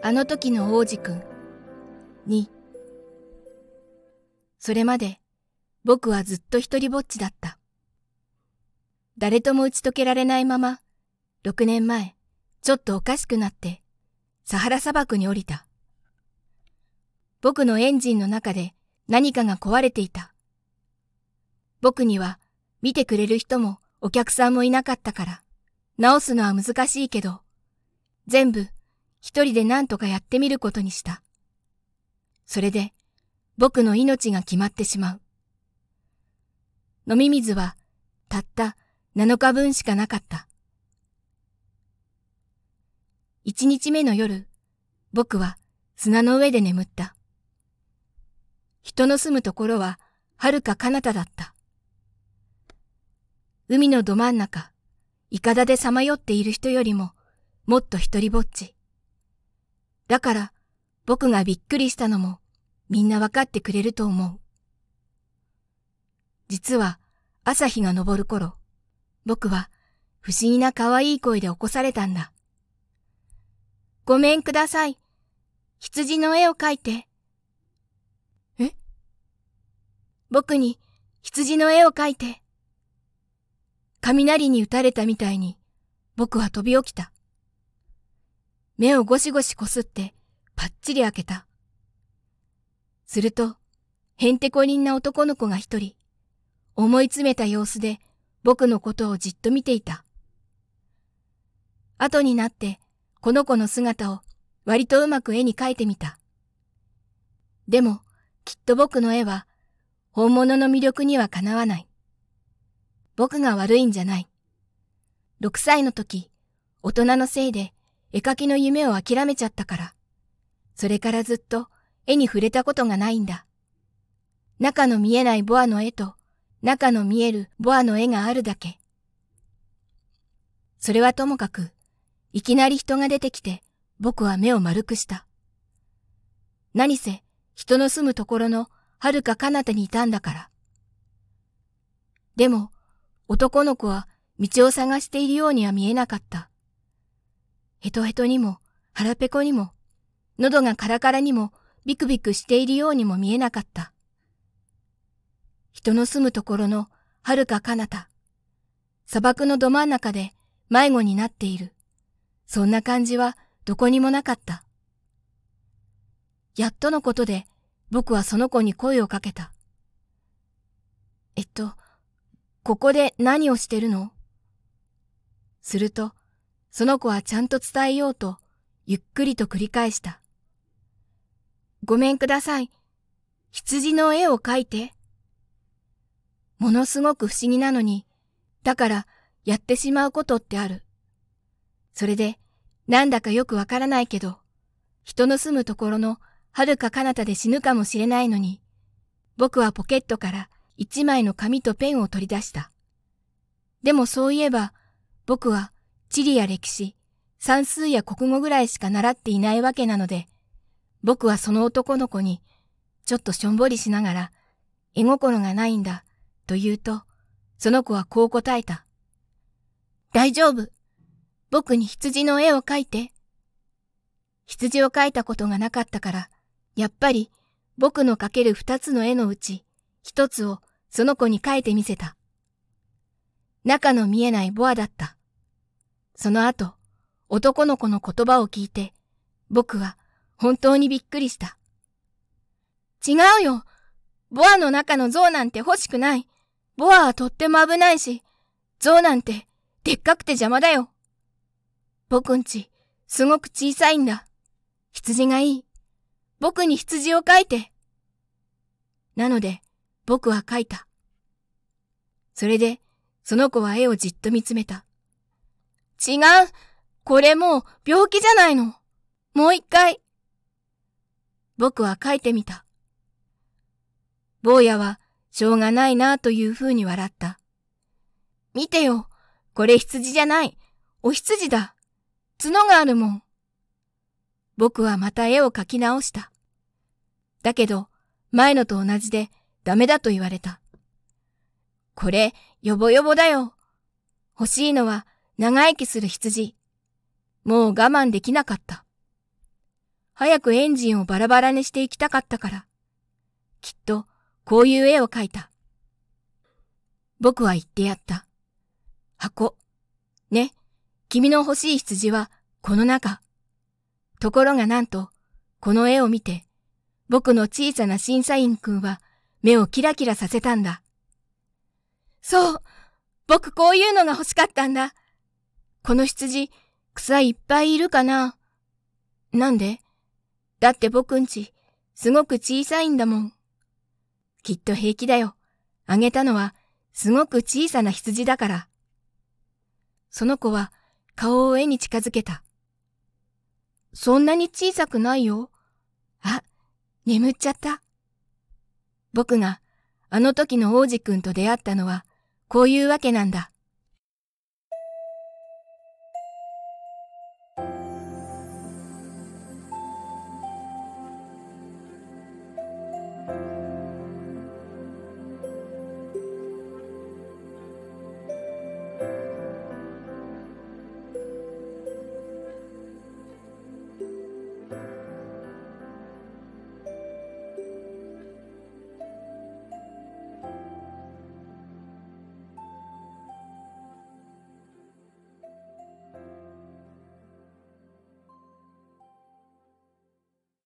あの時の王子くん。2それまで僕はずっと一人ぼっちだった。誰とも打ち解けられないまま、6年前、ちょっとおかしくなって、サハラ砂漠に降りた。僕のエンジンの中で何かが壊れていた。僕には見てくれる人もお客さんもいなかったから、直すのは難しいけど、全部一人で何とかやってみることにした。それで僕の命が決まってしまう。飲み水はたった7日分しかなかった。一日目の夜、僕は砂の上で眠った。人の住むところは遥か彼方だった。海のど真ん中、いかだでさまよっている人よりも、もっと一人ぼっち。だから、僕がびっくりしたのも、みんなわかってくれると思う。実は、朝日が昇る頃、僕は、不思議な可愛い声で起こされたんだ。ごめんください。羊の絵を描いて。え？僕に羊の絵を描いて。雷に打たれたみたいに僕は飛び起きた。目をゴシゴシこすってパッチリ開けた。すると、へんてこりんな男の子が一人、思い詰めた様子で僕のことをじっと見ていた。後になってこの子の姿を割とうまく絵に描いてみた。でも、きっと僕の絵は本物の魅力にはかなわない。僕が悪いんじゃない。6歳の時、大人のせいで絵描きの夢を諦めちゃったから、それからずっと絵に触れたことがないんだ。中の見えないボアの絵と中の見えるボアの絵があるだけ。それはともかく、いきなり人が出てきて僕は目を丸くした。何せ人の住むところの遥か彼方にいたんだから。でも男の子は道を探しているようには見えなかった。ヘトヘトにも腹ペコにも喉がカラカラにもビクビクしているようにも見えなかった。人の住むところの遥か彼方、砂漠のど真ん中で迷子になっている。そんな感じはどこにもなかった。やっとのことで僕はその子に声をかけた。えっと、ここで何をしてるの？すると、その子はちゃんと伝えようと、ゆっくりと繰り返した。ごめんください。羊の絵を描いて。ものすごく不思議なのに、だからやってしまうことってある。それで、なんだかよくわからないけど、人の住むところの遥か彼方で死ぬかもしれないのに、僕はポケットから一枚の紙とペンを取り出した。でもそういえば、僕は地理や歴史、算数や国語ぐらいしか習っていないわけなので、僕はその男の子に、ちょっとしょんぼりしながら、絵心がないんだ、と言うと、その子はこう答えた。大丈夫。僕に羊の絵を描いて。羊を描いたことがなかったから、やっぱり僕の描ける二つの絵のうち、一つをその子に書いてみせた。中の見えないボアだった。その後、男の子の言葉を聞いて、僕は本当にびっくりした。違うよボアの中の像なんて欲しくないボアはとっても危ないし、像なんてでっかくて邪魔だよ僕んち、すごく小さいんだ。羊がいい。僕に羊を描いて。なので、僕は描いた。それで、その子は絵をじっと見つめた。違うこれもう病気じゃないのもう一回僕は描いてみた。坊やは、しょうがないなというふうに笑った。見てよこれ羊じゃないお羊だ角があるもん。僕はまた絵を描き直した。だけど、前のと同じでダメだと言われた。これ、よぼよぼだよ。欲しいのは長生きする羊。もう我慢できなかった。早くエンジンをバラバラにしていきたかったから。きっと、こういう絵を描いた。僕は言ってやった。箱。ね、君の欲しい羊はこの中。ところがなんと、この絵を見て、僕の小さな審査員くんは目をキラキラさせたんだ。そう、僕こういうのが欲しかったんだ。この羊、草いっぱいいるかな？なんで？だって僕んち、すごく小さいんだもん。きっと平気だよ。あげたのは、すごく小さな羊だから。その子は、顔を絵に近づけた。そんなに小さくないよ。あ、眠っちゃった。僕が、あの時の王子くんと出会ったのは、こういうわけなんだ。